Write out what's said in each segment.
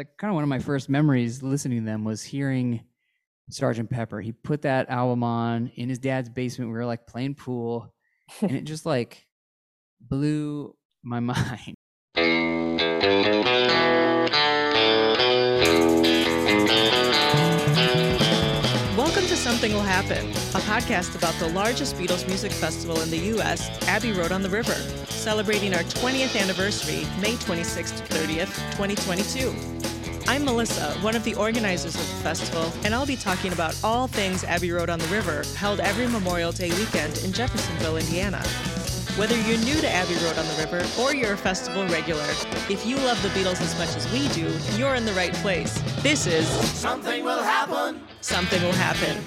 like kind of one of my first memories listening to them was hearing Sergeant Pepper. He put that album on in his dad's basement. We were like playing pool, and it just like blew my mind. Welcome to Something Will Happen, a podcast about the largest Beatles music festival in the U.S., Abbey Road on the River, celebrating our 20th anniversary, May 26th to 30th, 2022. I'm Melissa, one of the organizers of the festival, and I'll be talking about all things Abbey Road on the River, held every Memorial Day weekend in Jeffersonville, Indiana. Whether you're new to Abbey Road on the River or you're a festival regular, if you love the Beatles as much as we do, you're in the right place. This is Something will happen. Something Will Happen.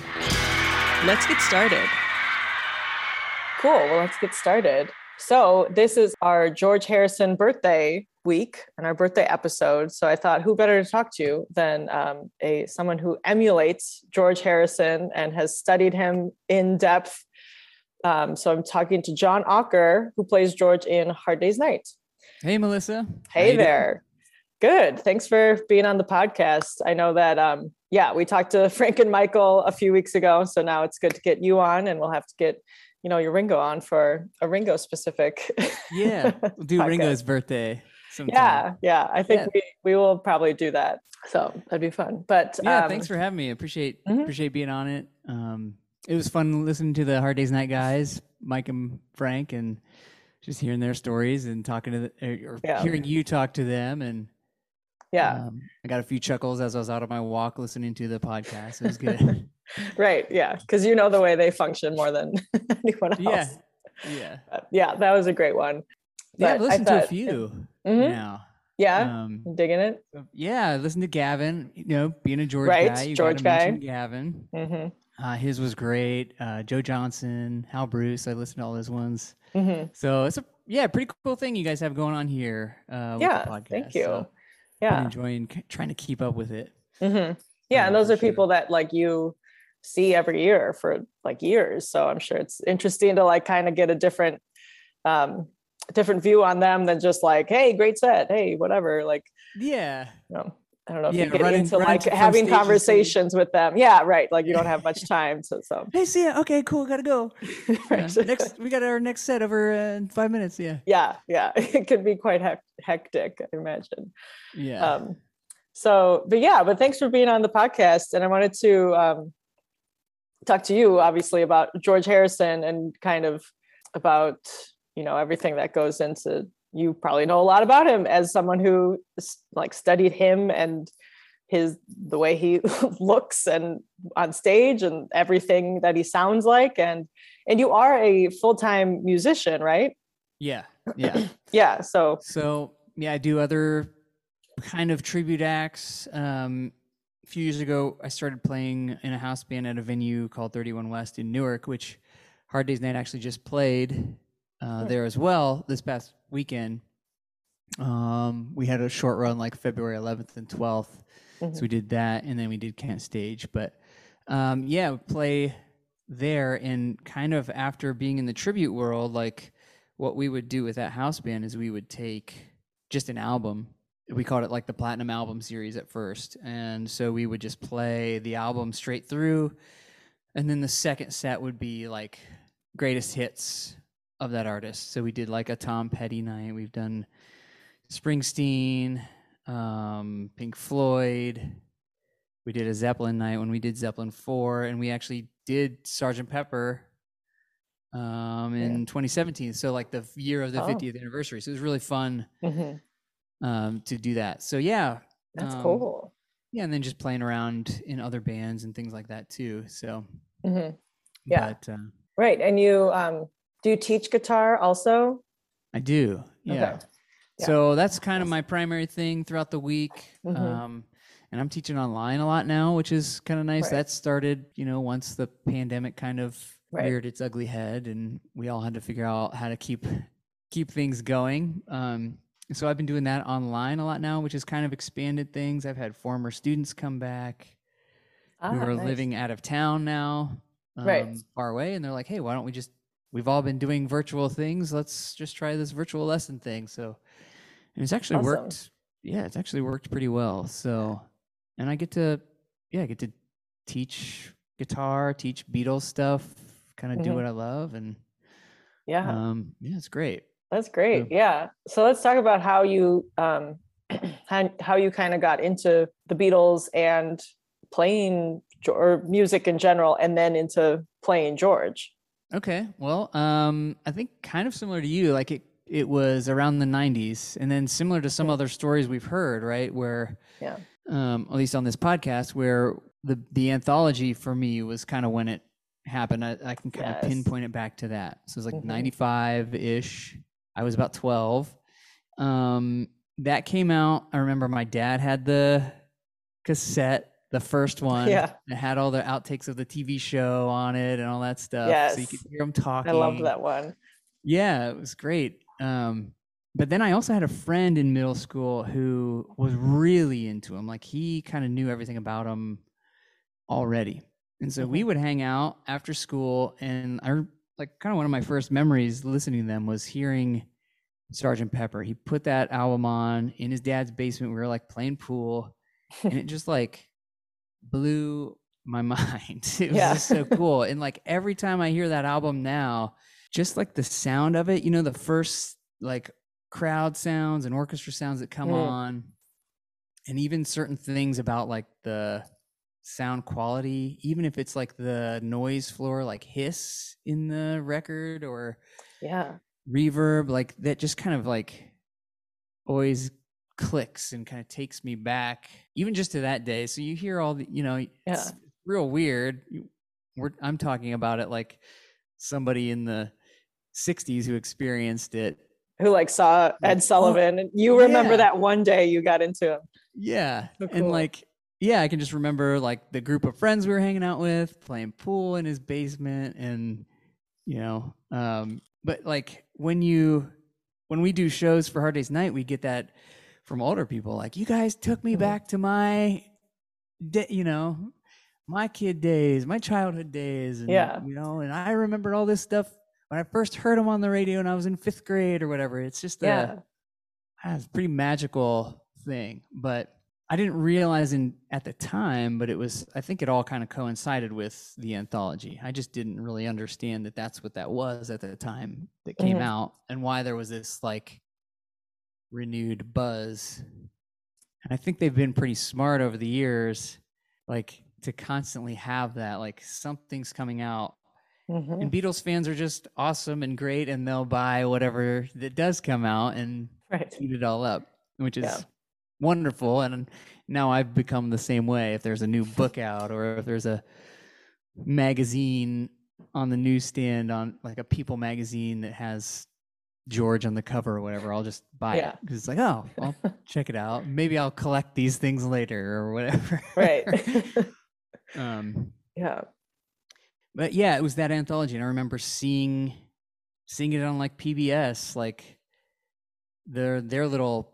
Let's get started. Cool. Well, let's get started. So, this is our George Harrison birthday week and our birthday episode. So, I thought, who better to talk to than um, a someone who emulates George Harrison and has studied him in depth. Um, so, I'm talking to John Auker, who plays George in Hard Day's Night. Hey, Melissa. Hey doing? there. Good. Thanks for being on the podcast. I know that, um, yeah, we talked to Frank and Michael a few weeks ago. So now it's good to get you on, and we'll have to get, you know, your Ringo on for a Ringo specific. Yeah, we'll do. Ringo's birthday. Sometime. Yeah. Yeah. I think Yeah. we, we will probably do that. So that'd be fun. But Yeah, um, thanks for having me. Appreciate Mhm. appreciate being on it. Um, it was fun listening to the Hard Days Night guys, Mike and Frank, and just hearing their stories and talking to the, or or Yeah. hearing you talk to them. And yeah. um, I got a few chuckles as I was out on my walk listening to the podcast. It was good. Right. Yeah. Because you know the way they function more than anyone else. yeah, yeah, But yeah. That was a great one. yeah. I've But listened to a thought- few Mhm. now. Yeah. Um, Digging it. yeah, I listened to Gavin. You know, being a George Right, guy, you George guy. Gavin. hmm Uh, his was great. Uh, Joe Johnson, Hal Bruce. I listened to all his ones. hmm So it's a yeah, pretty cool thing you guys have going on here. Uh, with the Yeah. podcast. Thank you. So yeah. enjoying trying to keep up with it. hmm Yeah, Yeah, and those are sure. people that like you see every year for like years. So I'm sure it's interesting to like kind of get a different um different view on them than just like, hey, great set, hey, whatever. Like, Yeah, you know, I don't know if Yeah, you get running- into running like having conversations with them. Yeah, right. Like you don't have much time. So so Hey, see ya. Okay, cool. Gotta go. Yeah, next, we got our next set over uh, in five minutes. Yeah, yeah, yeah. It could be quite hectic, I imagine. yeah. um so but yeah but thanks for being on the podcast and i wanted to um talk to you obviously about george harrison and kind of about you know everything that goes into you probably know a lot about him as someone who like studied him and his the way he looks and on stage and everything that he sounds like and and you are a full-time musician right yeah, yeah. yeah so So yeah, I do other kind of tribute acts. Um, a few years ago, I started playing in a house band at a venue called 31 West in Newark, which Hard Days Night actually just played uh, there as well this past weekend. Um, we had a short run like February 11th and 12th, Mhm. so we did that, and then we did Kent Stage. But um, yeah, we play there, and kind of after being in the tribute world, like what we would do with that house band is we would take just an album. We called it like the platinum album series at first. And so we would just play the album straight through. And then the second set would be like greatest hits of that artist. So we did like a Tom Petty night. We've done Springsteen, um, Pink Floyd. We did a Zeppelin night when we did Zeppelin 4. And we actually did Sergeant Pepper um, in Yeah. 2017. So like the year of the Oh. 50th anniversary. So it was really fun Mhm. um, to do that. So yeah, that's um, cool Yeah, and then just playing around in other bands and things like that too. So hmm Yeah. but uh, Right. And you um do you teach guitar also? I do. Yeah. Okay. Yeah. So that's kind of my primary thing throughout the week. Mhm. Um, and I'm teaching online a lot now, which is kind of nice. Right. That started, you know, once the pandemic kind of Right. reared its ugly head, and we all had to figure out how to keep keep things going. Um, so I've been doing that online a lot now, which has kind of expanded things. I've had former students come back who Ah, are nice. living out of town now, um, Right. far away, and they're like, "Hey, why don't we just? We've all been doing virtual things. Let's just try this virtual lesson thing." So, and it's actually Awesome. worked yeah, it's actually worked pretty well. So, and I get to, yeah, I get to teach guitar, teach Beatles stuff, kind of do Mhm. what I love, and Yeah. um, yeah, it's great. That's great. Yeah. Yeah. So let's talk about how you um how, how you kind of got into the Beatles and playing or music in general and then into playing George. Okay, well, um, I think kind of similar to you, like it, it was around the '90s, and then similar to some Yeah. other stories we've heard, right? Where, Yeah. um, at least on this podcast, where the the anthology for me was kind of when it happened. I, I can kind of pinpoint it back to that. So it was like Mhm. '95 ish. I was about 12. Um, that came out. I remember my dad had the cassette, the first one. Yeah. It had all the outtakes of the TV show on it and all that stuff. So you Yes. could hear them talking. I loved that one. Yeah, it was great. Um, but then I also had a friend in middle school who was really into him. Like he kind of knew everything about him already. And so we Mhm. would hang out after school and I like kind of one of my first memories listening to them was hearing Sergeant Pepper. He put that album on in his dad's basement. We were like playing pool and it just like blew my mind. It was Yeah. just so cool. And like every time I hear that album now, just like the sound of it, you know, the first like crowd sounds and orchestra sounds that come Mm. on, and even certain things about like the sound quality, even if it's like the noise floor, like hiss in the record or Yeah. reverb, like that just kind of like always clicks and kind of takes me back, even just to that day. So you hear all the, you know, it's real weird. We're, I'm talking about it like somebody in the 60s who experienced it. Who like saw Like, Ed oh, Sullivan and you remember yeah. that one day you got into him. Yeah. So And like, yeah, I can just remember like the group of friends we were hanging out with playing pool in his basement and, you know, um, but like when you, when we do shows for Hard Days Night, we get that from older people like, you guys took me Mhm. back to my, you know, my kid days, my childhood days. And, Yeah. You know, and I remember all this stuff when I first heard him on the radio and I was in fifth grade or whatever. It's just a, Yeah. Ah, a pretty magical thing but i didn't realize in at the time but it was i think it all kind of coincided with the anthology i just didn't really understand that that's what that was at the time that came Mhm. out and why there was this like renewed buzz and i think they've been pretty smart over the years like to constantly have that like something's coming out Mhm. and beatles fans are just awesome and great and they'll buy whatever that does come out and Right. eat it all up, which is Yeah. wonderful. And now I've become the same way. If there's a new book out or if there's a magazine on the newsstand on like a People magazine that has George on the cover or whatever, I'll just buy Yeah. it because it's like, oh, I'll check it out. Maybe I'll collect these things later or whatever. Right. um, yeah. but yeah, it was that anthology, and I remember seeing seeing it on like PBS, like their their little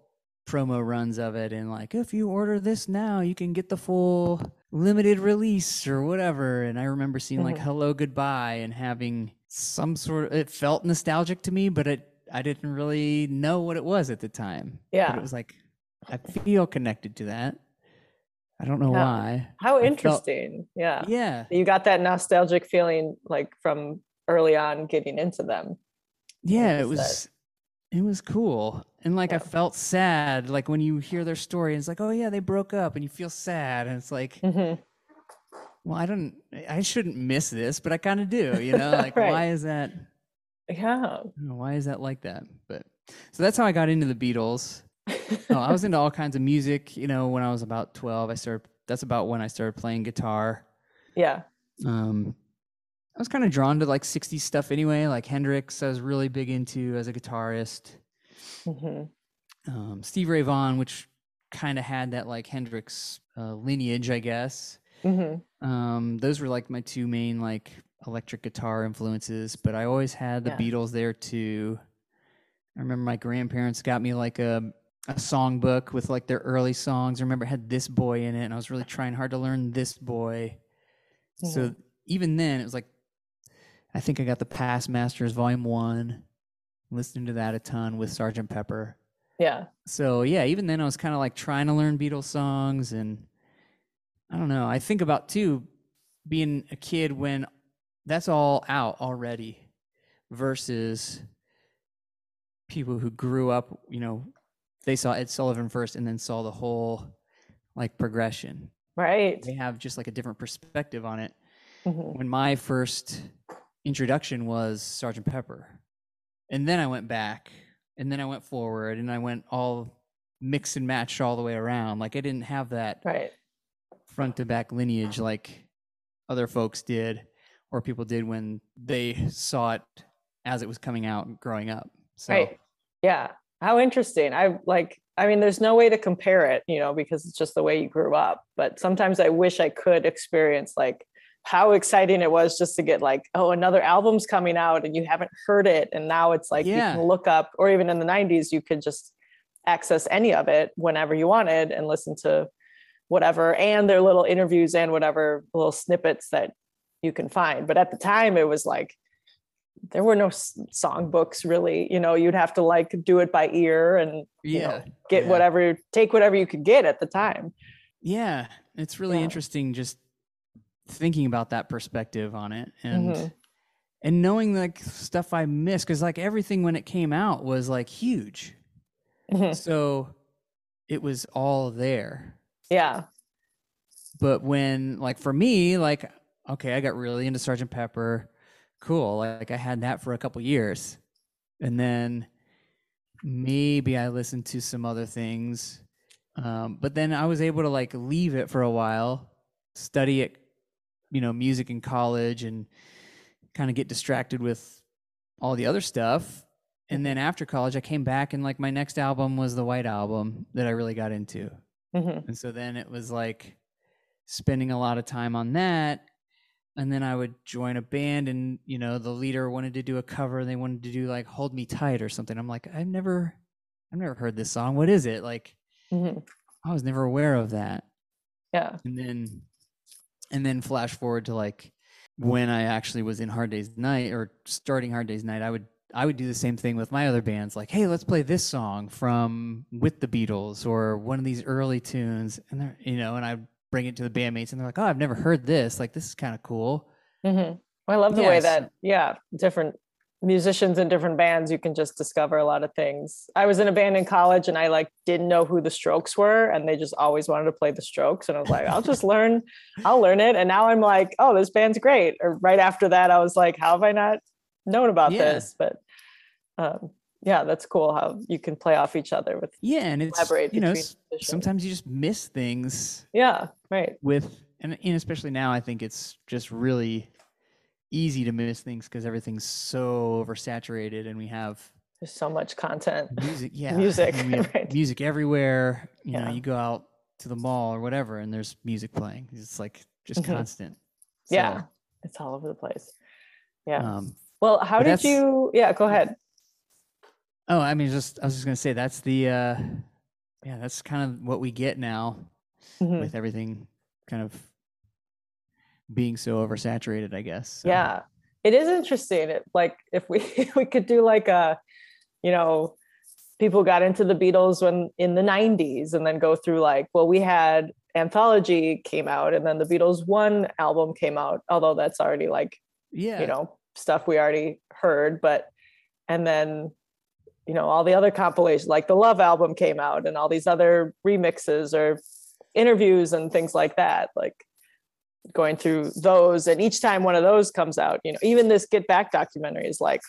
promo runs of it, and like if you order this now, you can get the full limited release or whatever. And I remember seeing like Mhm. Hello Goodbye and having some sort of it felt nostalgic to me, but it I didn't really know what it was at the time. But Yeah. it was like I feel connected to that. I don't know Yeah. why. How I felt- interesting. yeah. Yeah. You got that nostalgic feeling like from early on getting into them. yeah it was it was cool and like i felt sad like when you hear their story it's like oh yeah they broke up and you feel sad and it's like Mhm. well i don't i shouldn't miss this but i kind of do you know like Right. why is that Yeah. Know, why is that like that but so that's how i got into the beatles oh, i was into all kinds of music you know when i was about 12 i started that's about when i started playing guitar yeah. um i was kind of drawn to like 60s stuff anyway like hendrix i was really big into as a guitarist hmm um, Stevie Ray Vaughan, which kind of had that like Hendrix uh, lineage, I guess. hmm Um, those were like my two main like electric guitar influences, but I always had the Yeah. Beatles there too. I remember my grandparents got me like a a songbook with like their early songs. I remember it had this boy in it, and I was really trying hard to learn this boy. So mm-hmm. even then, it was like I think I got the Past Masters Volume One, listening to that a ton with Sergeant Pepper. Yeah. So yeah, even then I was kind of like trying to learn Beatles songs and I don't know. I think about too being a kid when that's all out already versus people who grew up, you know, they saw Ed Sullivan first and then saw the whole like progression. Right. They have just like a different perspective on it. Mhm. When my first introduction was Sergeant Pepper. And then I went back and then I went forward and I went all mix and match all the way around. Like I didn't have that Right. front to back lineage like other folks did or people did when they saw it as it was coming out growing up. So Right. Yeah. How interesting. I like, I mean, there's no way to compare it, you know, because it's just the way you grew up. But sometimes I wish I could experience like how exciting it was just to get like, oh, another album's coming out and you haven't heard it. And now it's like Yeah. you can look up, or even in the 90s, you could just access any of it whenever you wanted and listen to whatever and their little interviews and whatever little snippets that you can find. But at the time, it was like, there were no songbooks really you know you'd have to like do it by ear and you know, yeah. get yeah. whatever take whatever you could get at the time Yeah, it's really Yeah. interesting just thinking about that perspective on it and Mhm. and knowing like stuff I missed because like everything when it came out was like huge, Mhm. so it was all there. yeah But when like for me, like okay, I got really into Sergeant Pepper, cool. Like I had that for a couple years, and then maybe I listened to some other things, um, but then I was able to like leave it for a while, study it, you know, music in college, and kind of get distracted with all the other stuff. And then after college, I came back and like my next album was the White Album that I really got into. Mhm. And so then it was like spending a lot of time on that. And then I would join a band and, you know, the leader wanted to do a cover. And they wanted to do like Hold Me Tight or something. I'm like, I've never, I've never heard this song. What is it? Like, Mhm. I was never aware of that. yeah And then, and then flash forward to like when I actually was in Hard Days Night or starting Hard Days Night, I would, I would do the same thing with my other bands. Like, hey, let's play this song from with the Beatles or one of these early tunes, and they're, you know, and I bring it to the bandmates, and they're like, oh, I've never heard this. Like, this is kind of cool. Mhm. i love the way that yeah different musicians in different bands you can just discover a lot of things i was in a band in college and i like didn't know who the strokes were and they just always wanted to play the strokes and i was like i'll just learn i'll learn it and now i'm like oh this band's great or right after that i was like how have i not known about Yeah. this but um yeah that's cool how you can play off each other with Yeah, and it's Collaborate you know, sometimes you just miss things yeah right. with, and, and especially now, I think it's just really easy to miss things because everything's so oversaturated, and we have there's so much content. Music yeah. Music, right. music everywhere you know you go out to the mall or whatever and there's music playing. It's like just Mhm. constant yeah it's all over the place. Yeah. Um well how did you yeah go ahead oh i mean just i was just gonna say that's the uh yeah that's kind of what we get now Mhm. with everything kind of being so oversaturated i guess So, yeah. It is interesting. It, like if we if we could do like a you know people got into the beatles when in the 90s and then go through like well we had anthology came out and then the beatles one album came out although that's already like yeah. you know stuff we already heard but and then you know all the other compilations like the love album came out and all these other remixes or interviews and things like that like going through those and each time one of those comes out you know even this get back documentary is like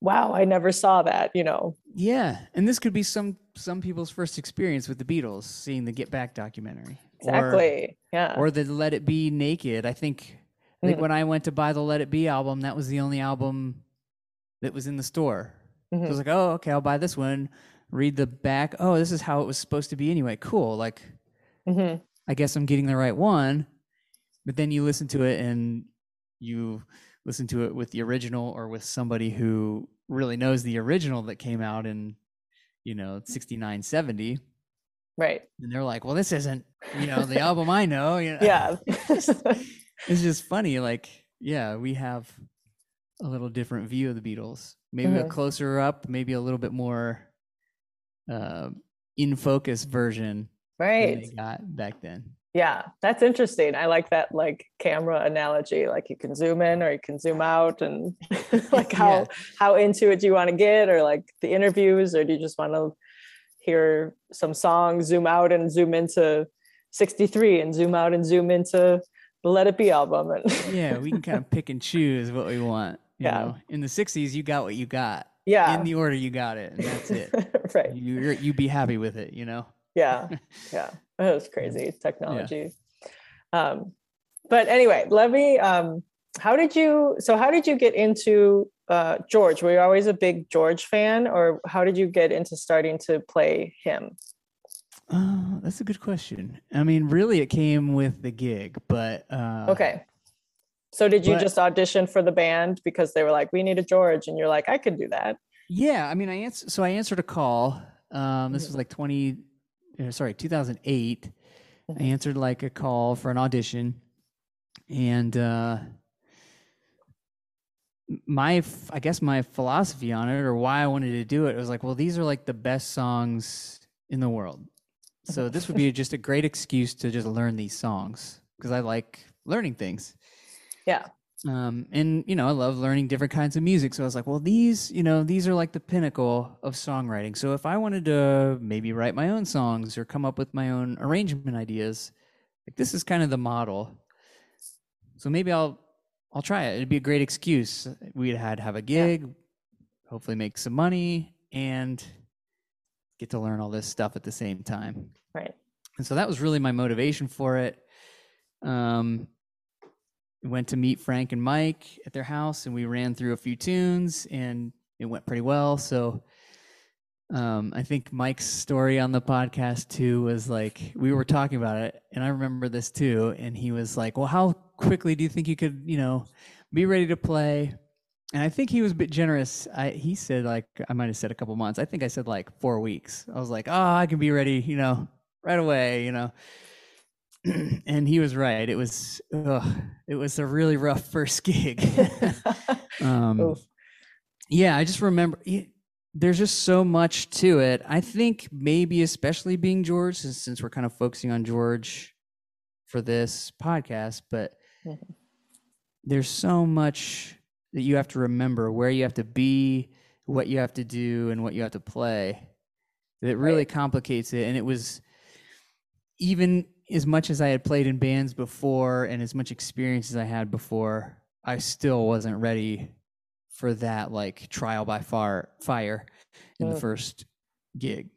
wow i never saw that you know yeah and this could be some some people's first experience with the beatles seeing the get back documentary Or- exactly yeah or the Let It Be Naked. I think I think Mhm. when I went to buy the Let It Be album, that was the only album that was in the store. So I was like, oh, okay, I'll buy this one. Read the back. Oh, this is how it was supposed to be anyway. Cool. Like, Mhm. I guess I'm getting the right one. But then you listen to it and you listen to it with the original or with somebody who really knows the original that came out in, you know, 69, 70. right And they're like, well, this isn't, you know, the album I know. You know? yeah it's just funny like yeah we have a little different view of the beatles maybe a Mhm. closer up maybe a little bit more uh, in focus version Right. they got back then. Yeah, that's interesting. I like that like camera analogy. Like you can zoom in or you can zoom out and like how Yeah. how into it do you want to get or like the interviews or do you just want to hear some songs, zoom out and zoom into 63 and zoom out and zoom into the Let It Be album and Yeah, we can kind of pick and choose what we want. You Yeah. know, in the '60s, you got what you got. yeah. In the order you got it, and that's it. right. you you're- you be happy with it. You know. yeah yeah that was crazy technology um but anyway let me um how did you so how did you get into uh george were you always a big george fan or how did you get into starting to play him Uh, that's a good question. I mean, really, it came with the gig, but uh, okay so did you but- just audition for the band because they were like we need a george and you're like i could do that Yeah, I mean, I answered. So I answered a call. Um, this was like twenty, uh, sorry, two thousand eight. I Mhm. answered like a call for an audition, and uh, my, I guess my philosophy on it, or why I wanted to do it, was like, well, these are like the best songs in the world. So this would be just a great excuse to just learn these songs because I like learning things yeah. Um, and you know i love learning different kinds of music. So i was like well these you know these are like the pinnacle of songwriting. So if i wanted to maybe write my own songs or come up with my own arrangement ideas like this is kind of the model. So maybe i'll i'll try it. It'd be a great excuse. We'd had have a gig hopefully make some money and get to learn all this stuff at the same time. Right. And so that was really my motivation for it. Um, went to meet Frank and Mike at their house, and we ran through a few tunes, and it went pretty well. So um, I think Mike's story on the podcast too was like we were talking about it, and I remember this too. And he was like, "Well, how quickly do you think you could, you know, be ready to play?" And I think he was a bit generous. I, he said like I might have said a couple months. I think I said like four weeks. I was like, "Oh, I can be ready," you know, right away, you know. and he was right. It was ugh, it was a really rough first gig. um, yeah, I just remember there's just so much to it. I think maybe especially being George, since, since we're kind of focusing on George for this podcast, but Mhm. there's so much that you have to remember where you have to be, what you have to do, and what you have to play. That really Right. complicates it. And it was even as much as I had played in bands before and as much experience as I had before, I still wasn't ready for that like trial by far fire in the Mm. first gig.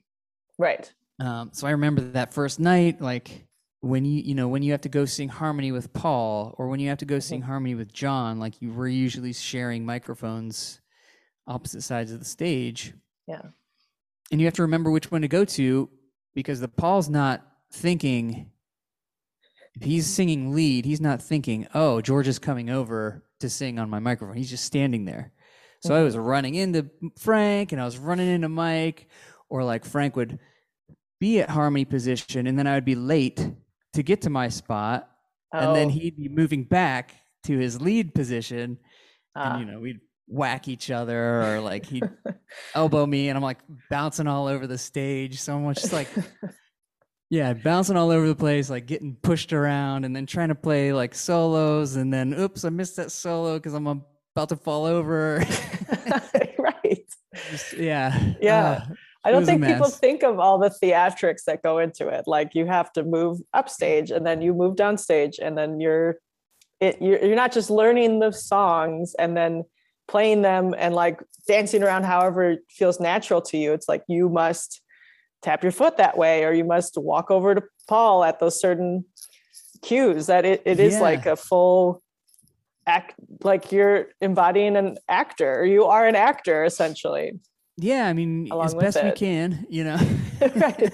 right Um, so I remember that first night, like when you you know when you have to go sing harmony with Paul or when you have to go sing harmony with John, like you were usually sharing microphones opposite sides of the stage. Yeah. And you have to remember which one to go to because the Paul's not thinking he's singing lead, he's not thinking, "Oh, George is coming over to sing on my microphone." He's just standing there. So I was running into Frank and I was running into Mike or like Frank would be at harmony position and then I would be late to get to my spot and then Oh, he'd be moving back to his lead position ah, and you know we'd whack each other or like he'd elbow me and I'm like bouncing all over the stage so much just like yeah bouncing all over the place like getting pushed around and then trying to play like solos and then oops I missed that solo because I'm about to fall over right Just- yeah Yeah. uh, I don't think people think of all the theatrics that go into it. Like you have to move upstage and then you move downstage and then you're it you're, you're not just learning the songs and then playing them and like dancing around however it feels natural to you. It's like you must tap your foot that way or you must walk over to Paul at those certain cues that it, it is Yeah. like a full act like you're embodying an actor. You are an actor essentially. yeah I mean as best we can you know Right.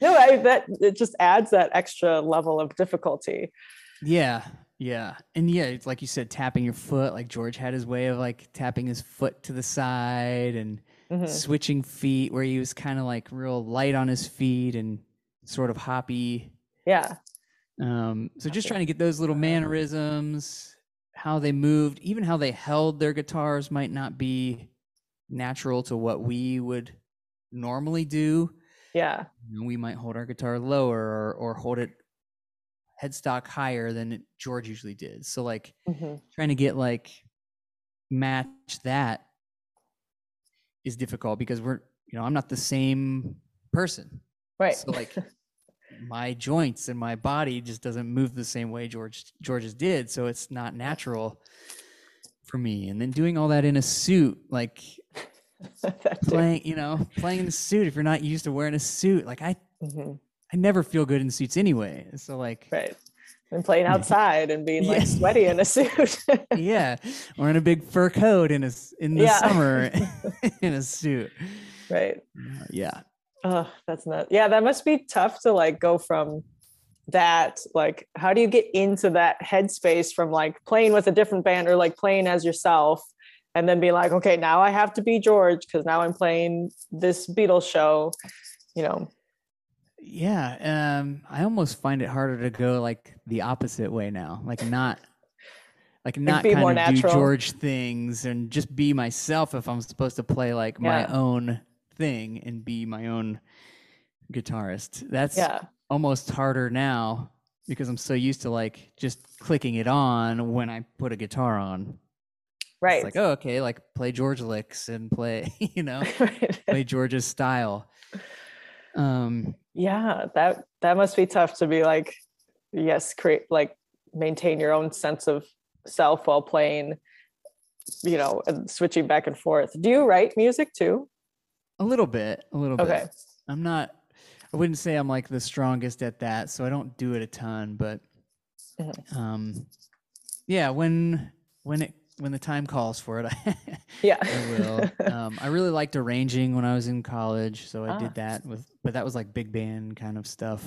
no I, that it just adds that extra level of difficulty Yeah, yeah, and yeah, it's like you said, tapping your foot. Like George had his way of like tapping his foot to the side and Mhm. switching feet, where he was kind of like real light on his feet and sort of hoppy. yeah Um, so just trying to get those little mannerisms, how they moved, even how they held their guitars might not be natural to what we would normally do. Yeah. We might hold our guitar lower or, or hold it headstock higher than George usually did. So like hmm trying to get like match that is difficult because we're you know I'm not the same person. Right. So like my joints and my body just doesn't move the same way George George's did, so it's not natural for me. And then doing all that in a suit, like playing, you know, playing in a suit if you're not used to wearing a suit, like I Mhm. I never feel good in suits anyway. So like Right. And playing outside and being like sweaty in a suit. yeah, wearing a big fur coat in a in the Yeah. summer in a suit. right. Uh, yeah. Oh, that's not. Yeah, that must be tough to like go from that. Like, how do you get into that headspace from like playing with a different band or like playing as yourself, and then be like, okay, now I have to be George because now I'm playing this Beatles show. You know. Yeah, um, I almost find it harder to go like the opposite way now, like not, like not kind of do natural. George things and just be myself if I'm supposed to play like my own thing and be my own guitarist. That's Yeah. almost harder now because I'm so used to like just clicking it on when I put a guitar on. Right. It's like, oh, okay, like play George licks and play, you know, Right. play George's style. Um, yeah that that must be tough to be like yes create like maintain your own sense of self while playing you know and switching back and forth do you write music too a little bit, a little okay bit. I'm not. I wouldn't say I'm like the strongest at that, so I don't do it a ton. But Mhm. um, yeah, when when it when the time calls for it, I, yeah I will. um, I really liked arranging when I was in college, so I Ah. did that with. But that was like big band kind of stuff.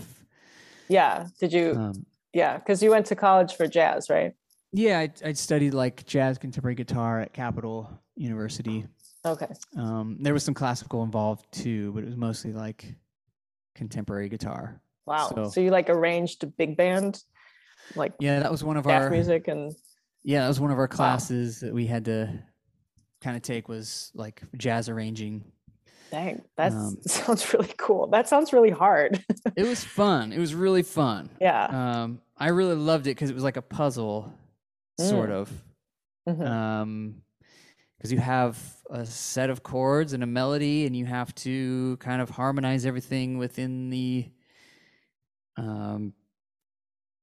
yeah did you Um, yeah because you went to college for jazz right yeah, I, I studied like jazz contemporary guitar at Capital University. okay Um, there was some classical involved too, but it was mostly like contemporary guitar. wow so, So- you like arranged a big band like Yeah, that was one of our music and Yeah, that was one of our classes that we had to kind of take was like jazz arranging. dang that Um, sounds really cool that sounds really hard It was fun. It was really fun. yeah Um, I really loved it because it was like a puzzle, sort Mm. of. Mhm. Um, because you have a set of chords and a melody, and you have to kind of harmonize everything within the um,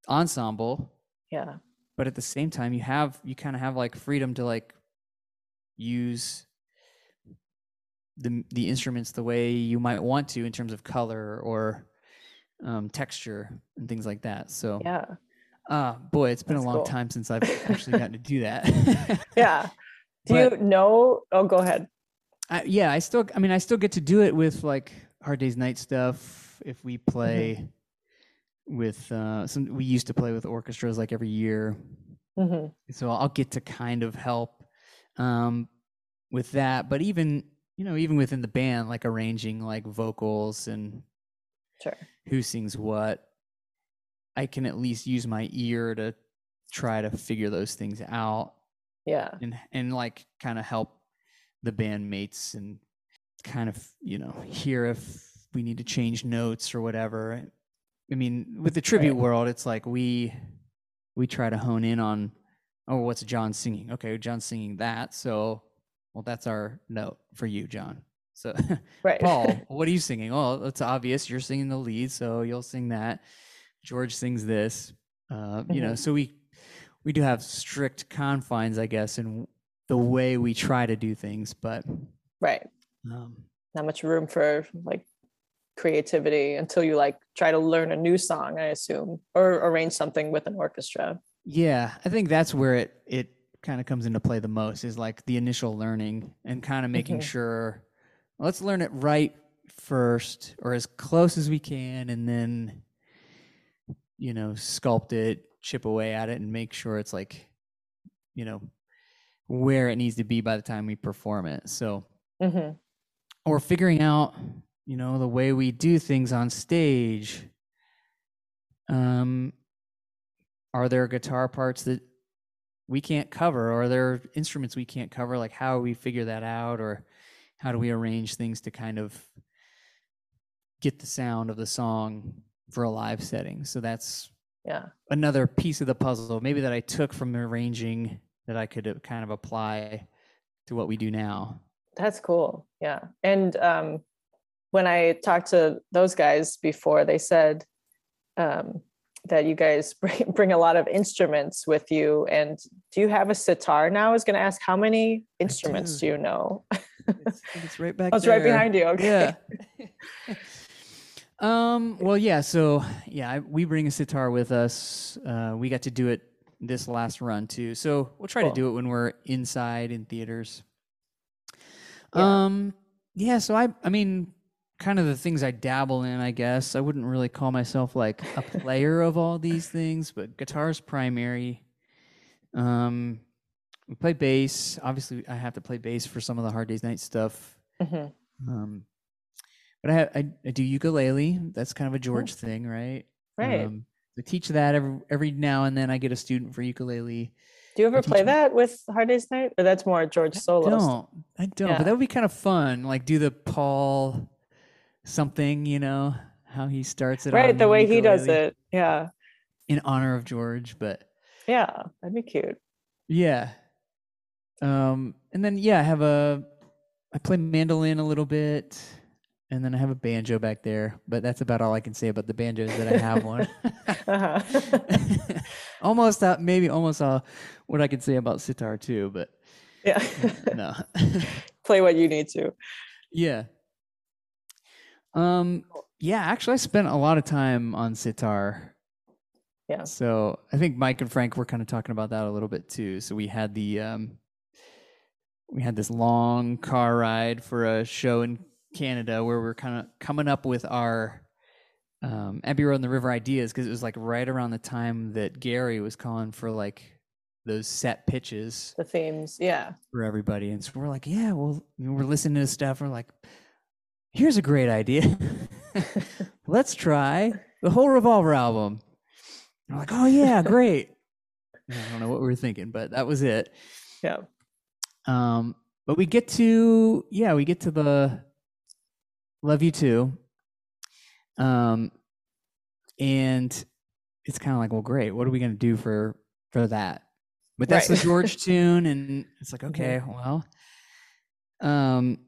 ensemble. yeah but at the same time you have you kind of have like freedom to like use the the instruments the way you might want to in terms of color or um, texture and things like that. So yeah. uh boy it's been That's a long cool. time since i've actually gotten to do that. Yeah. Do But- you know oh go ahead. I, yeah i still i mean i still get to do it with like hard days night stuff if we play with uh some we used to play with orchestras like every year. Hmm so I'll get to kind of help um, with that. But even you know, even within the band, like arranging like vocals and sure. who sings what, I can at least use my ear to try to figure those things out. Yeah. And and like kind of help the bandmates and kind of you know hear if we need to change notes or whatever. I mean, with the tribute Right. world, it's like we we try to hone in on oh, what's John singing? Okay, John's singing that, so well, that's our note for you, John. So right Paul, what are you singing? Oh, it's obvious you're singing the lead, so you'll sing that. George sings this. Uh, you know, Mhm. so we we do have strict confines, I guess, in the way we try to do things, but right um, not much room for like creativity until you like try to learn a new song i assume or arrange something with an orchestra. Yeah, I think that's where it it kind of comes into play the most is like the initial learning and kind of making Mhm. sure let's learn it right first or as close as we can and then you know sculpt it chip away at it and make sure it's like you know where it needs to be by the time we perform it. So hmm or figuring out you know the way we do things on stage um are there guitar parts that we can't cover or are there instruments we can't cover like how we figure that out or how do we arrange things to kind of get the sound of the song for a live setting. So that's Yeah. another piece of the puzzle, maybe that I took from arranging that I could uh, kind of apply to what we do now. That's cool. Yeah. And um, when I talked to those guys before, they said um, that you guys bring, bring a lot of instruments with you. And do you have a sitar now? I was going to ask how many instruments do. do you know? It's, it's right back Oh, it's right behind you. Okay. Yeah. um. Well, yeah. So yeah, I, we bring a sitar with us. Uh, we got to do it this last run too. So we'll try Cool. to do it when we're inside in theaters. Yeah. Um. Yeah. So I. I mean, kind of the things I dabble in. I guess I wouldn't really call myself like a player of all these things, but guitar's primary. Um. We play bass. Obviously, I have to play bass for some of the hard days night stuff. Mhm. Um, but I, have, I I do ukulele. That's kind of a George thing, right? Right. Um, I teach that every every now and then. I get a student for ukulele. do you ever play that with Hard Day's Night? Or that's more George solo? stuff? Don't I don't? Yeah. But that would be kind of fun. Like do the Paul something, you know, how he starts it. Right. The way he does it. Yeah. in honor of George. But Yeah. That'd be cute. yeah, um, and then yeah, I have a I play mandolin a little bit. And then I have a banjo back there, but that's about all I can say about the banjos is that I have one. Uh-huh. almost uh, maybe almost uh, what I can say about sitar too, but yeah. no. Play what you need to. yeah. Um yeah, actually I spent a lot of time on sitar. Yeah. So I think Mike and Frank were kind of talking about that a little bit too. So we had the um we had this long car ride for a show in Canada where we're kind of coming up with our um, Abbey Road on the River ideas because it was like right around the time that Gary was calling for like those set pitches The themes. Yeah. for everybody. And so we're like, yeah, well, you know, we're listening to stuff. We're like, here's a great idea. Let's try the whole Revolver album. And we're like, oh, yeah, great. I don't know what we were thinking, but that was it. Yeah. Um, but we get to, yeah, we get to the Love You To. Um, and it's kind of like, well, great. What are we going to do for for that? But that's Right. the George tune, and it's like, Mhm. okay, well, um,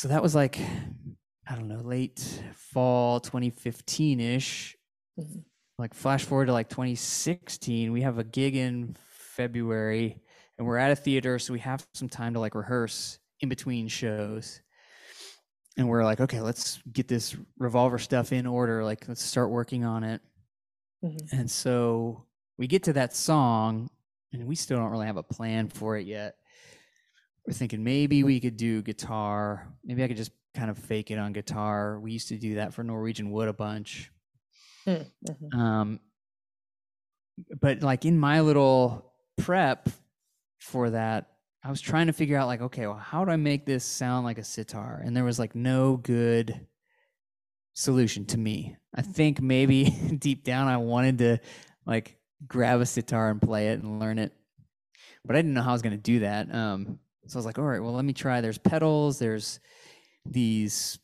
so that was like, I don't know, late fall 2015 ish. Mhm. Like flash forward to like 2016, we have a gig in February, and we're at a theater, so we have some time to like rehearse in between shows. And we're like, okay, let's get this revolver stuff in order. Like, let's start working on it. Mhm. And so we get to that song, and we still don't really have a plan for it yet. We're thinking maybe we could do guitar. Maybe I could just kind of fake it on guitar. We used to do that for Norwegian Wood a bunch. Mm, mhm. Um, but like in my little prep for that, I was trying to figure out like, okay, well, how do I make this sound like a sitar? And there was like no good solution to me. I think maybe deep down I wanted to like grab a sitar and play it and learn it, but I didn't know how I was going to do that. Um, so I was like, all right, well, let me try. There's pedals. There's these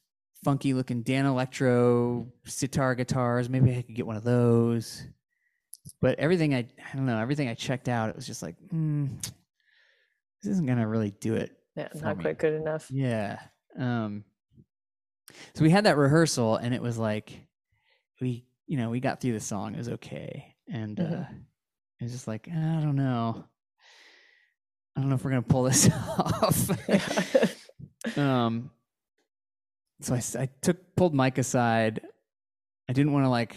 funky looking Danelectro sitar guitars. Maybe I could get one of those. But everything I, I don't know, everything I checked out, it was just like, hmm, this isn't gonna really do it. Yeah. Not me. quite good enough. Yeah. Um. So we had that rehearsal, and it was like, we, you know, we got through the song. It was okay, and Mhm. uh, it was just like, I don't know. I don't know if we're gonna pull this off. um so I, I took pulled mike aside i didn't want to like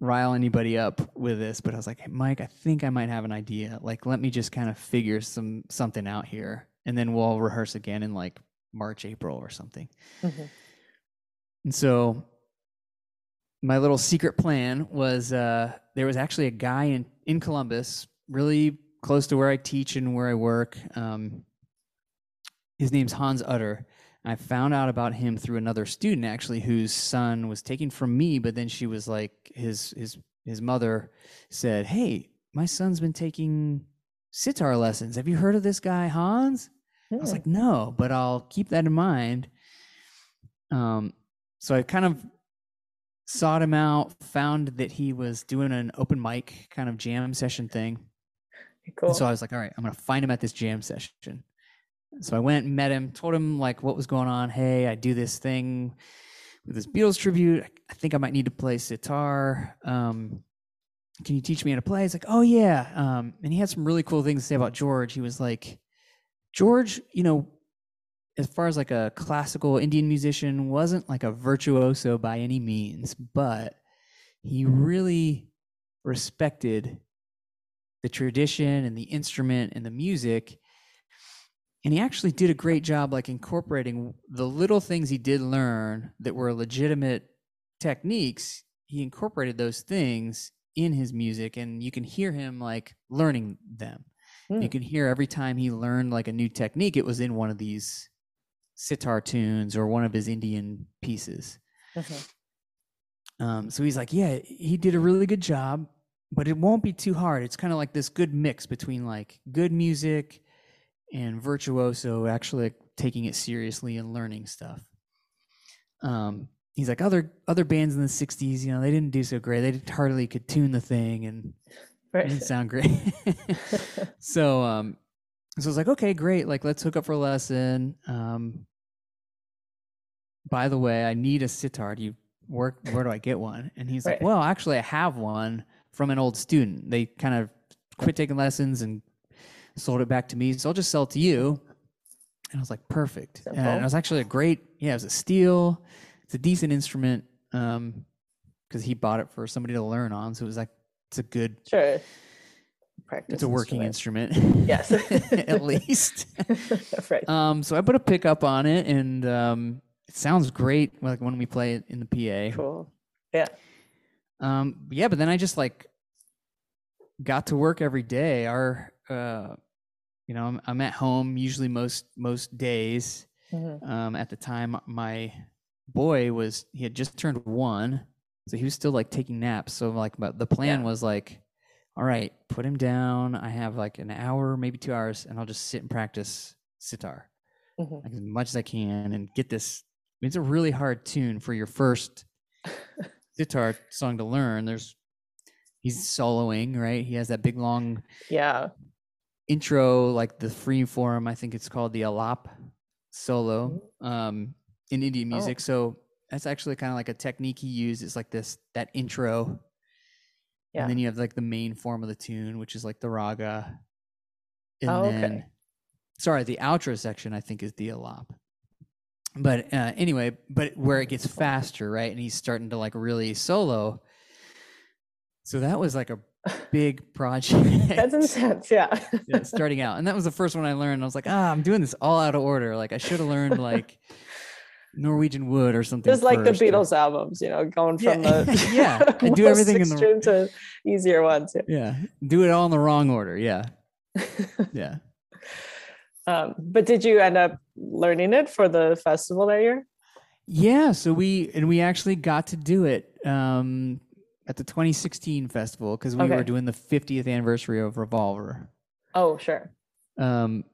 rile anybody up with this but i was like hey, mike i think i might have an idea like let me just kind of figure some something out here and then we'll rehearse again in like march april or something Mhm. and so my little secret plan was uh, there was actually a guy in, in Columbus, really close to where I teach and where I work. Um, his name's Hans Utter. I found out about him through another student actually, whose son was taken from me, but then she was like, his his his mother said, "Hey, my son's been taking sitar lessons. Have you heard of this guy Hans?" I was like, no, but I'll keep that in mind. Um, so I kind of sought him out, found that he was doing an open mic kind of jam session thing. Cool. And so I was like, all right, I'm gonna find him at this jam session. So I went and met him, told him like what was going on. Hey, I do this thing with this Beatles tribute. I, I think I might need to play sitar. Um, can you teach me how to play? He's like, oh yeah. Um, and he had some really cool things to say about George. He was like, George, you know, as far as like a classical Indian musician, wasn't like a virtuoso by any means, but he really respected the tradition and the instrument and the music. And he actually did a great job like incorporating the little things he did learn that were legitimate techniques. He incorporated those things in his music and you can hear him like learning them. Hmm. You can hear every time he learned like a new technique, it was in one of these sitar tunes or one of his Indian pieces. Mhm. Um, so he's like, yeah, he did a really good job, but it won't be too hard. It's kind of like this good mix between like good music and virtuoso, actually like, taking it seriously and learning stuff. Um, he's like other other bands in the '60s, you know, they didn't do so great. They hardly could tune the thing, and Right. didn't sound great. so um so I was like, okay, great. Like let's hook up for a lesson. Um by the way, I need a sitar. Do you work where do I get one? And he's like, Well, actually I have one from an old student. They kind of quit taking lessons and sold it back to me. So I'll just sell it to you. And I was like, perfect. And it was actually a great, yeah, it was a steel. It's a decent instrument. Um, because he bought it for somebody to learn on. So it was like it's a good Sure. Practice. it's a working instrument. instrument. Yes. at least. right. Um, so I put a pickup on it, and um, it sounds great. Like when we play it in the PA. Cool. Yeah. Um, yeah, but then I just like got to work every day. Our, uh, you know, I'm, I'm at home usually most most days. Mhm. Um, at the time, my boy was he had just turned one, so he was still like taking naps. So like, but the plan Yeah. was like, all right, put him down. I have like an hour, maybe two hours, and I'll just sit and practice sitar Mhm. like as much as I can and get this. It's a really hard tune for your first sitar song to learn. There's he's soloing, right? He has that big long Yeah. intro, like the free form. I think it's called the alap solo um, in Indian Oh. music. So that's actually kind of like a technique he used. It's like this that intro, Yeah. and then you have like the main form of the tune, which is like the raga, and Oh, okay. sorry, the outro section I think is the alap. But uh, anyway, but where it gets faster, right? And he's starting to like really solo. So that was like a big project. That's intense. Yeah. yeah, starting out. And that was the first one I learned. I was like, ah, I'm doing this all out of order. Like I should have learned like Norwegian wood or something. Just like the first, or- Beatles albums, you know, going Yeah, from the yeah, and do everything in the- to easier ones. Yeah. Do it all in the wrong order. Yeah. Yeah. um, but did you end up learning it for the festival that year? Yeah. So we and we actually got to do it um at the 2016 festival because we Okay. were doing the 50th anniversary of Revolver. Oh, sure. Um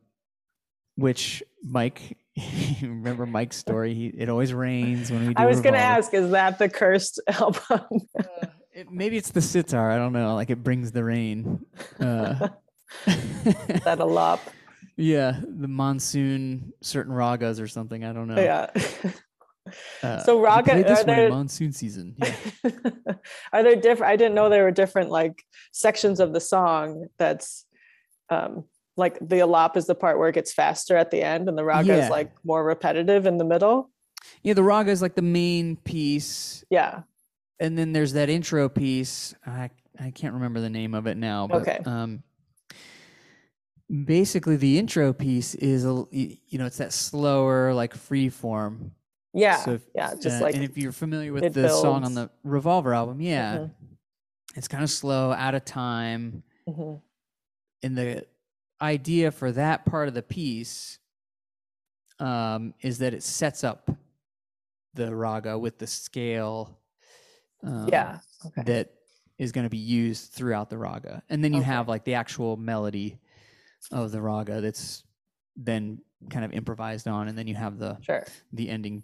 which Mike remember Mike's story. He, it always rains when we do I was going to ask, is that the cursed album? It, maybe it's the sitar. I don't know. Like it brings the rain. Uh, that a lot. Yeah, the monsoon, certain ragas or something. I don't know. Yeah. Uh, So raga- this are there- monsoon season. Yeah. Are there different? I didn't know there were different like sections of the song that's um like the alap is the part where it gets faster at the end and the raga Yeah. is like more repetitive in the middle. yeah, the raga is like the main piece, Yeah. and then there's that intro piece. I I can't remember the name of it now. But, Okay. Um, basically, the intro piece is a l- y- you know it's that slower like free form. Yeah. So if- yeah. Just Uh, like and if you're familiar with it the song on the Revolver album, yeah, Mhm. it's kind of slow, out of time. Mhm. and the idea for that part of the piece um, is that it sets up the raga with the scale um, yeah. Okay. that is going to be used throughout the raga and then you Okay. have like the actual melody of the raga that's then kind of improvised on and then you have the Sure. the ending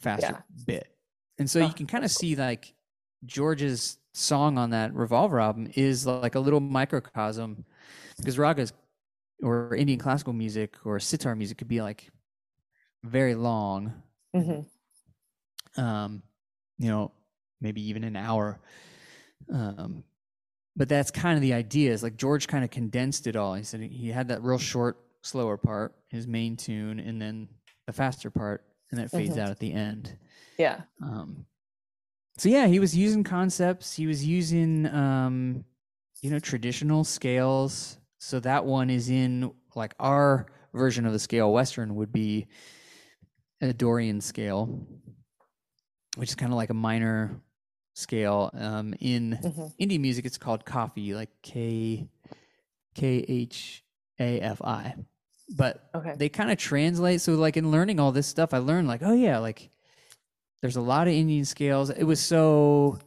faster Yeah. bit and so Oh, you can kind of cool. see like George's song on that Revolver album is like a little microcosm because ragas or Indian classical music or sitar music could be like very long, Mhm. um, you know, maybe even an hour. Um, but that's kind of the idea is like George kind of condensed it all. He said he had that real short, slower part, his main tune, and then the faster part, and then it fades Mhm. out at the end. Yeah. Um, so yeah, he was using concepts. He was using, um, you know, traditional scales. So that one is in like our version of the scale. Western would be a Dorian scale, which is kind of like a minor scale. Um, in Mhm. indie music, it's called Kafi, like K K H A F I. But Okay. they kind of translate. So like in learning all this stuff, I learned like, oh yeah, like there's a lot of Indian scales. It was so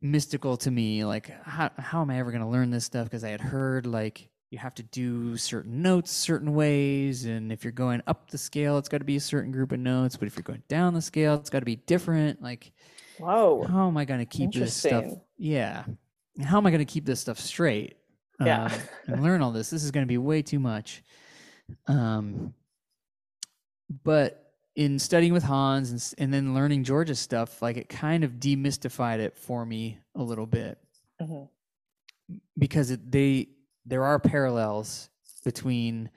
mystical to me. Like, how how am I ever gonna learn this stuff? Because I had heard like you have to do certain notes certain ways, and if you're going up the scale, it's got to be a certain group of notes. But if you're going down the scale, it's got to be different. Like, Whoa. how am I gonna keep this stuff? Yeah, how am I gonna keep this stuff straight? Yeah. um, and learn all this. This is going to be way too much. Um, but in studying with Hans and, and then learning George's stuff, like it kind of demystified it for me a little bit Mhm. because it, they there are parallels between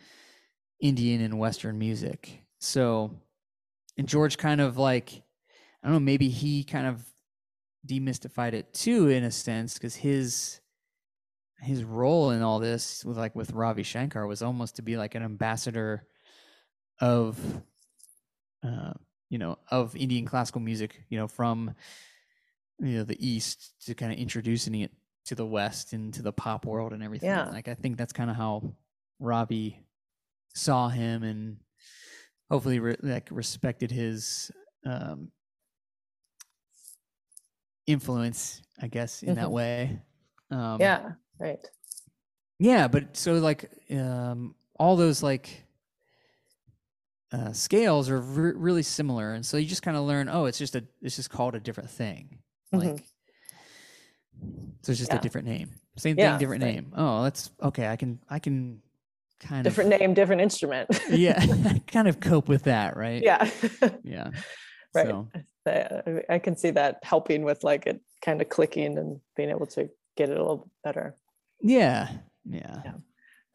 Indian and Western music. So, and George kind of like, I don't know, maybe he kind of demystified it too in a sense because his his role in all this with like with Ravi Shankar was almost to be like an ambassador of uh, you know of Indian classical music you know from you know the east to kind of introducing it to the west and to the pop world and everything Yeah. like I think that's kind of how Ravi saw him and hopefully re- like respected his um influence I guess in that Mhm. way um yeah. Right. yeah, but so like um, all those like uh, scales are re- really similar, and so you just kind of learn. Oh, it's just a it's just called a different thing. Mhm. Like so, it's just Yeah. a different name. Same Yeah, thing, different right. name. Oh, that's okay. I can I can kind Different of different name, different instrument. yeah, kind of cope with that, right? yeah. yeah. Right. So I I can see that helping with like it kind of clicking and being able to get it a little better. yeah, yeah. Yeah.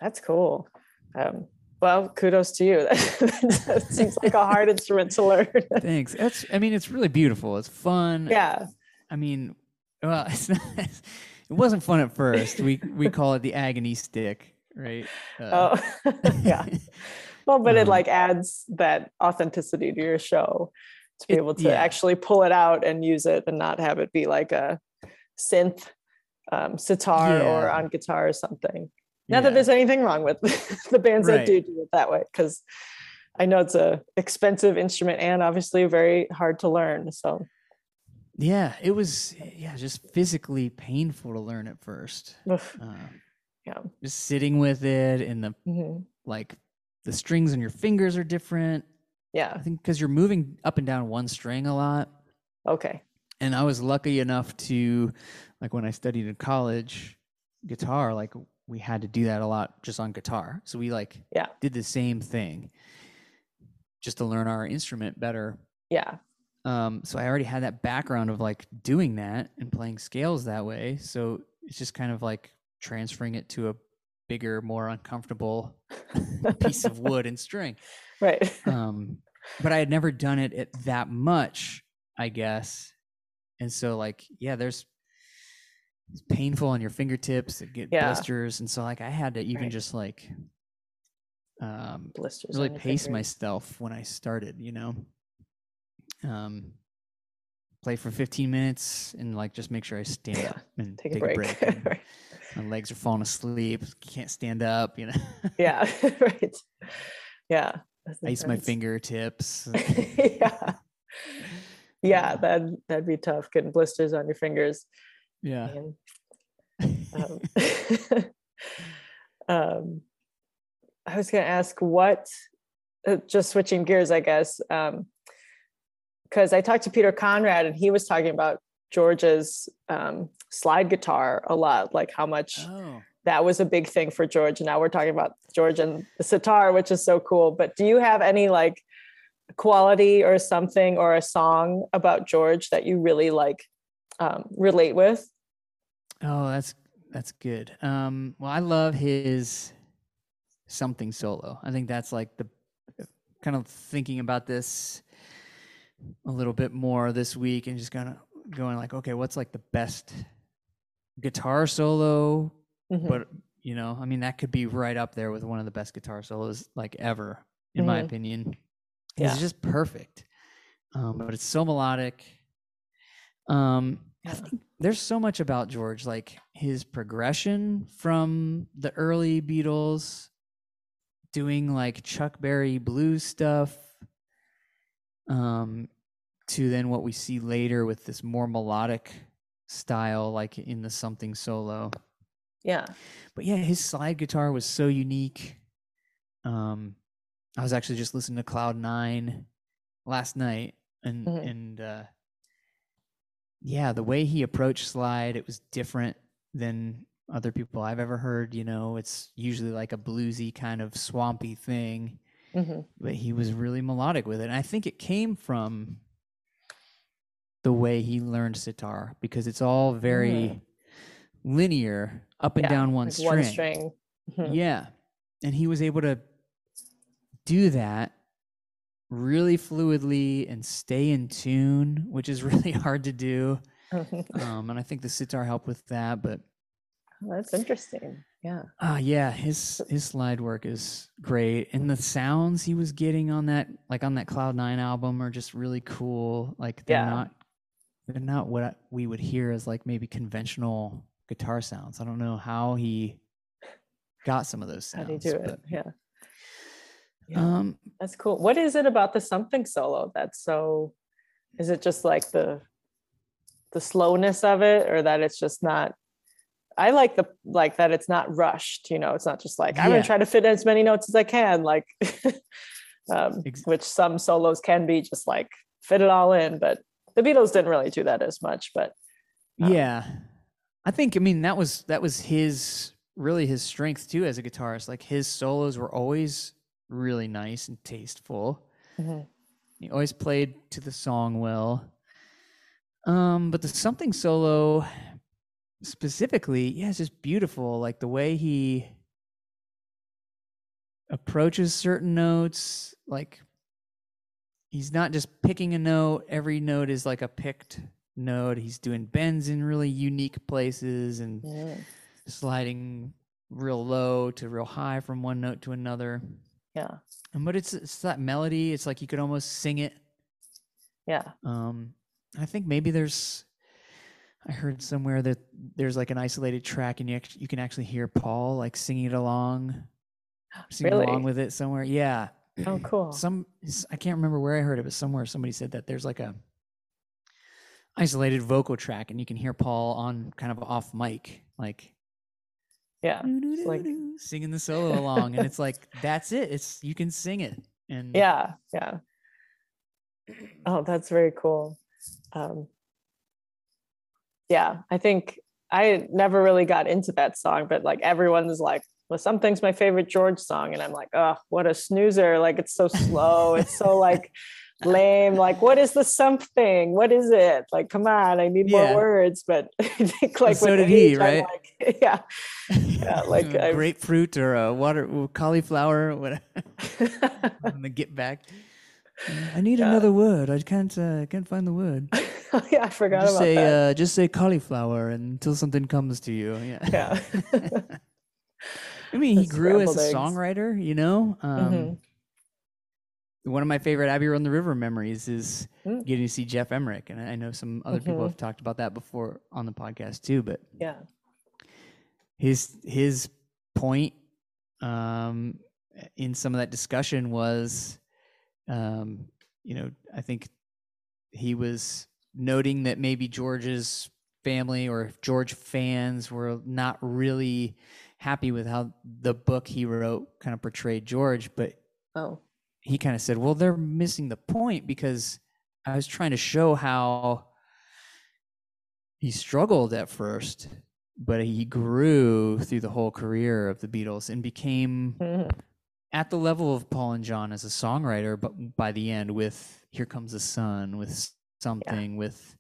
That's cool. Um, well, kudos to you. that seems like a hard instrument to learn. Thanks. That's I mean, it's really beautiful. It's fun. yeah. I mean, well, it's not. It wasn't fun at first. We we call it the agony stick, right? Uh, Oh, yeah. Well, but it Um, like adds that authenticity to your show to be It- able to yeah. actually pull it out and use it and not have it be like a synth um, sitar or on guitar or something. Not that there's anything wrong with the bands that do do it that way, because I know it's a expensive instrument and obviously very hard to learn. So Yeah, it was yeah, just physically painful to learn at first. Uh, yeah. just sitting with it and the Mhm. like the strings on your fingers are different. I think because you're moving up and down one string a lot. Okay. And I was lucky enough to like when I studied in college guitar, like we had to do that a lot just on guitar. So we like Yeah. did the same thing just to learn our instrument better. Yeah. Um, so I already had that background of like doing that and playing scales that way. So it's just kind of like transferring it to a bigger, more uncomfortable piece of wood and string. Right. Um, but I had never done it at that much, I guess. And so like, yeah, there's it's painful on your fingertips, it get Yeah. blisters. And so like I had to even Right. just like um Blisters. really pace fingers. myself when I started, you know. Um play for 15 minutes and like just make sure I stand up and Take, a break. and Right. My legs are falling asleep, can't stand up, you know. yeah. right. Yeah. that's Ice my fingertips. yeah. Yeah, that that'd be tough getting blisters on your fingers. yeah. Um, um, I was going to ask what, uh, just switching gears, I guess. Um, because I talked to Peter Conrad and he was talking about George's um, slide guitar a lot, like how much Oh. that was a big thing for George. Now we're talking about George and the sitar, which is so cool. But do you have any like quality or something or a song about George that you really like um, relate with? Oh, that's that's good. Um, well, I love his something solo. I think that's like the kind of thinking about this a little bit more this week and just kind of going like, okay, what's like the best guitar solo? Mhm. But you know, I mean, that could be right up there with one of the best guitar solos like ever, in my Mhm. opinion. Yeah. It's just perfect. Um, but it's so melodic. Um, I think there's so much about George, like his progression from the early Beatles, doing like Chuck Berry blues stuff, um, to then what we see later with this more melodic style, like in the something solo. yeah. But yeah, his slide guitar was so unique. Um, I was actually just listening to Cloud Nine last night, and Mhm. and uh, yeah, the way he approached slide, it was different than other people I've ever heard. You know, it's usually like a bluesy kind of swampy thing, hmm but he was really melodic with it. And I think it came from the way he learned sitar because it's all very linear, up and Mm. Yeah, down one like string. One string. Mhm. Yeah. And he was able to do that really fluidly and stay in tune, which is really hard to do. Um, and I think the sitar helped with that. But That's interesting. Yeah. uh, yeah, his his slide work is great, and the sounds he was getting on that, like on that Cloud Nine album, are just really cool. Like they're Yeah. not they're not what we would hear as like maybe conventional guitar sounds. I don't know how he got some of those sounds. How do you do it? Yeah. Yeah. Um, That's cool. What is it about the something solo that's so is it just like the the slowness of it or that it's just not I like the like that it's not rushed, you know, it's not just like I'm gonna try to fit in as many notes as I can, like um, Ex- which some solos can be just like fit it all in, but the Beatles didn't really do that as much, but Um, yeah. I think i mean that was that was his really his strength too as a guitarist. Like his solos were always really nice and tasteful. Mhm. he always played to the song well. Um but the something solo specifically yeah it's just beautiful. Like the way he approaches certain notes like he's not just picking a note. Every note is like a picked note. He's doing bends in really unique places and Mm, sliding real low to real high from one note to another. Yeah, and but it's it's that melody. It's like you could almost sing it. Yeah. um i think maybe there's i heard somewhere that there's like an isolated track and you, you can actually hear paul like singing it along singing Really? along with it somewhere. Yeah Oh cool. some I can't remember where i heard it but somewhere somebody said that there's like a isolated vocal track and you can hear paul on kind of off mic like Yeah. Like singing the solo along and it's like that's it it's you can sing it and yeah yeah oh that's very cool um yeah i think i never really got into that song but like everyone's like well something's my favorite george song and i'm like oh what a snoozer. Like it's so slow. It's so like lame. Like what is the something? What is it? Like come on i need Yeah. more words. But i think like so did he, age, I'm right? like, yeah. Yeah, like grapefruit or a water or cauliflower whatever on the get back. I need Yeah. another word. I can't uh, can't find the word. Oh, yeah i forgot just about say that. uh just say cauliflower until something comes to you. Yeah. Yeah i mean he grew as a eggs. songwriter you know um Mhm. one of my favorite abbey road on the river memories is Mm. getting to see Geoff Emerick and i know some other people Mhm. have talked about that before on the podcast too but yeah his his point um in some of that discussion was um you know i think he was noting that maybe george's family or george fans were not really happy with how the book he wrote kind of portrayed george but oh he kind of said well they're missing the point because I was trying to show how he struggled at first, but he grew through the whole career of the Beatles and became Mhm. at the level of Paul and John as a songwriter, but by the end with Here Comes the Sun, with something, with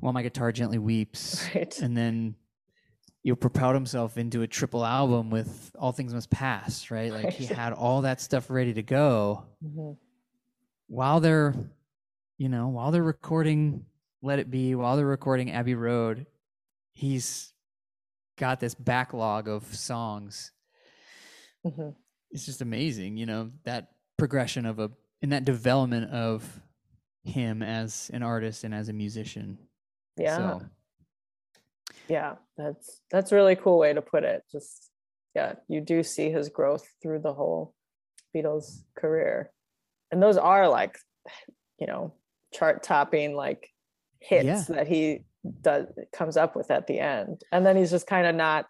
While My Guitar Gently Weeps, Right. and then you know, propelled himself into a triple album with All Things Must Pass, right? Like he had all that stuff ready to go Mhm. while they're, you know, while they're recording Let It Be, while they're recording Abbey Road, he's got this backlog of songs. Mhm. It's just amazing, you know, that progression of a and that development of him as an artist and as a musician. Yeah. So Yeah. That's that's a really cool way to put it. Just yeah, you do see his growth through the whole Beatles career. And those are like, you know, chart topping like hits Yeah. that he does comes up with at the end. And then he's just kind of not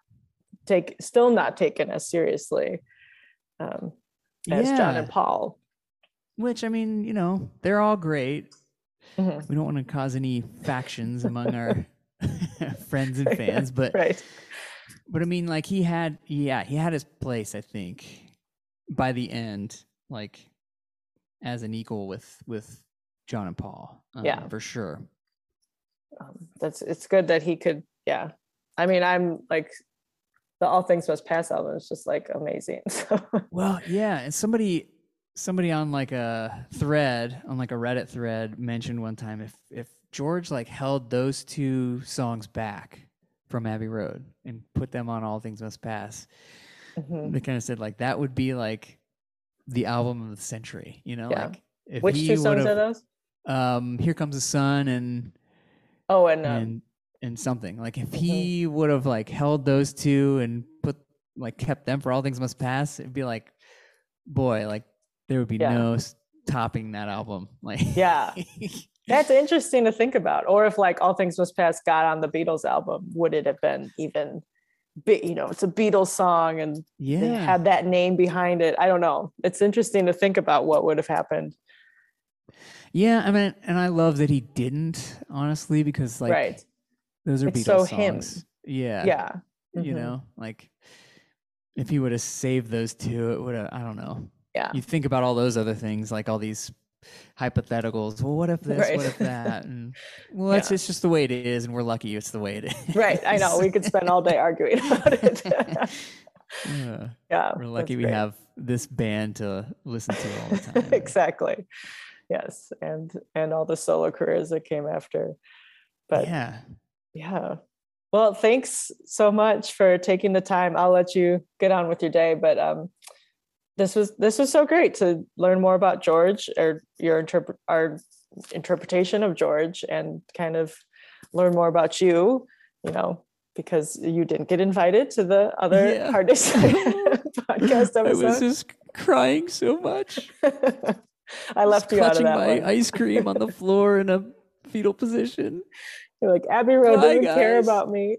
take still not taken as seriously um as John and Paul. which I mean, you know, they're all great. Mhm. We don't want to cause any factions among our friends and fans, but right. but I mean, like he had, yeah, he had his place. I think by the end, like as an equal with with John and Paul, um, Yeah. for sure. um, that's it's good that he could yeah i mean i'm like the all things must pass album is just like amazing so Well, yeah, and somebody somebody on like a thread on like a Reddit thread mentioned one time if if George like held those two songs back from Abbey Road and put them on All Things Must Pass, Mhm. they kind of said like that would be like the album of the century, you know? Yeah. Like if which he two songs are those Um, Here Comes the Sun and oh and, um, and and something. Like if he would have like held those two and put like kept them for All Things Must Pass, it'd be like, boy, like there would be Yeah. no topping that album. Like Yeah. that's interesting to think about or if like all things must pass got on the beatles album would it have been even big you know it's a beatles song and yeah. had that name behind it i don't know it's interesting to think about what would have happened Yeah, I mean, and I love that he didn't, honestly, because like right those are It's Beatles so songs. him. Yeah. yeah You Mhm. know, like if he would have saved those two, it would have I don't know. yeah You think about all those other things, like all these hypotheticals. Well, what if this? Right. What if that? And well, that's Yeah. it's just the way it is, and we're lucky it's the way it is. right i know we could spend all day arguing about it Yeah, yeah we're lucky we great. have this band to listen to all the time. exactly yes and and all the solo careers that came after but yeah. yeah. well thanks so much for taking the time i'll let you get on with your day but um this was this was so great to learn more about george or your interpret our interpretation of george and kind of learn more about you you know because you didn't get invited to the other Yeah. hard podcast I was just crying so much. I left you out of that my one. ice cream on the floor in a fetal position. You're like Abby Bye, doesn't care about me.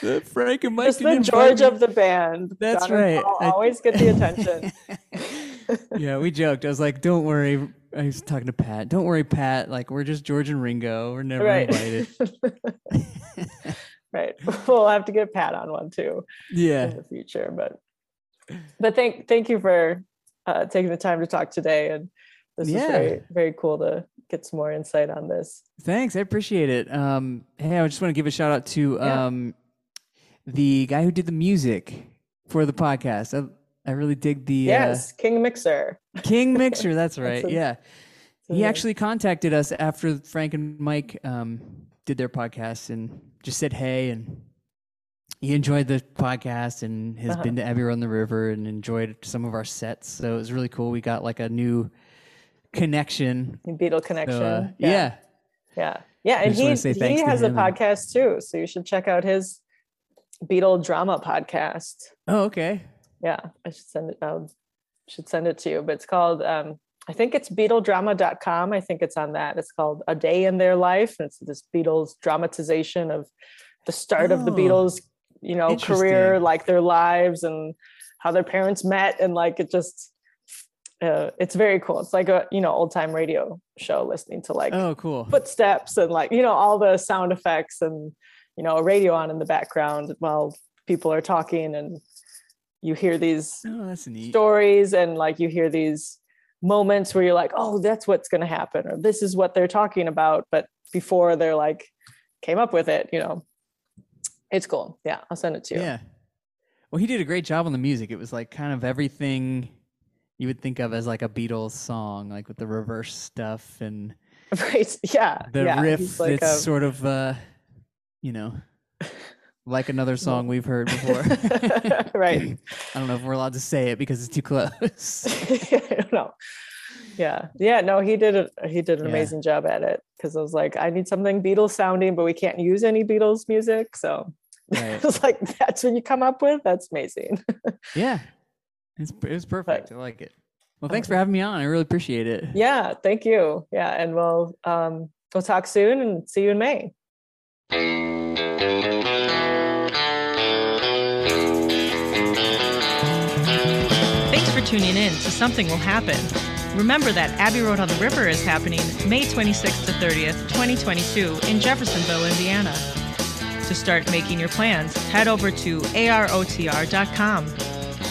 The Frank and Mike Just the George of the band. That's right. I- always get the attention. yeah, we joked. I was like, "Don't worry." I was talking to Pat. Don't worry, Pat. Like we're just George and Ringo. We're never right. invited. right. We'll have to get Pat on one too yeah. in the future. But but thank thank you for uh, taking the time to talk today. And this Yeah. is very very cool to get some more insight on this. Thanks. I appreciate it. Um, hey, I just want to give a shout out to Yeah. um, the guy who did the music for the podcast. I, I really dig the Yes, King Mixer. uh, King Mixer. That's right. his- yeah. his He actually contacted us after Frank and Mike um, did their podcast and just said hey and he enjoyed the podcast and has Uh-huh. been to Abbey Road on the River and enjoyed some of our sets. So it was really cool. We got like a new connection. Beatle So, Connection. uh, yeah. Yeah. Yeah. And he, he has a podcast too. So you should check out his Beatle drama podcast. Oh, okay. Yeah. I should send it I should send it to you. But it's called um I think it's BeatleDrama.com. I think it's on that. It's called A Day in Their Life. And It's this Beatles dramatization of the start of the Oh, Beatles, you know, career, like their lives and how their parents met. And like it just uh, it's very cool. It's like a you know old time radio show, listening to like Oh, cool. footsteps and like you know all the sound effects and you know a radio on in the background while people are talking and you hear these Oh, stories and like you hear these moments where you're like oh that's what's going to happen or this is what they're talking about but before they're like came up with it you know it's cool yeah i'll send it to you Yeah. Well, he did a great job on the music. It was like kind of everything you would think of as like a Beatles song, like with the reverse stuff and right yeah the yeah riff like that's a- sort of, uh, you know, like another song we've heard before. right I don't know if we're allowed to say it because it's too close. I don't know. Yeah, yeah. No, he did it. He did an Yeah. amazing job at it because I was like, I need something Beatles sounding, but we can't use any Beatles music. So Right. I was like, that's what you come up with. That's amazing. yeah. It's, it was perfect. I like it. Well, thanks for Okay. having me on. I really appreciate it. yeah, thank you. Yeah, and we'll um, we'll talk soon and see you in May. Thanks for tuning in to Something Will Happen. Remember that Abbey Road on the River is happening May 26th to 30th, 2022 in Jeffersonville, Indiana. To start making your plans, head over to arotr.com.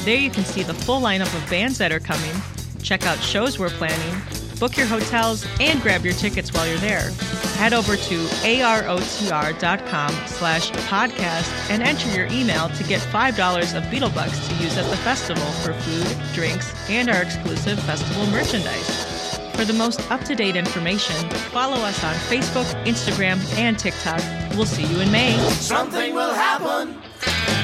There you can see the full lineup of bands that are coming, check out shows we're planning, book your hotels, and grab your tickets while you're there. Head over to arotr.com slash podcast and enter your email to get $5 of Beetlebucks to use at the festival for food, drinks, and our exclusive festival merchandise. For the most up-to-date information, follow us on Facebook, Instagram, and TikTok. We'll see you in May. Something will happen.